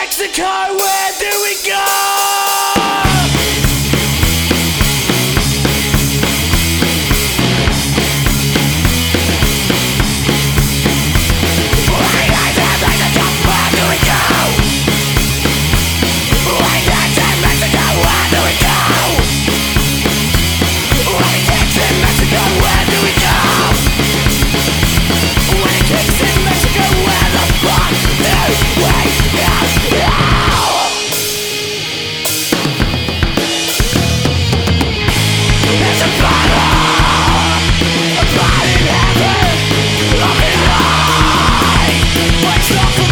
Mexico, where do we go? For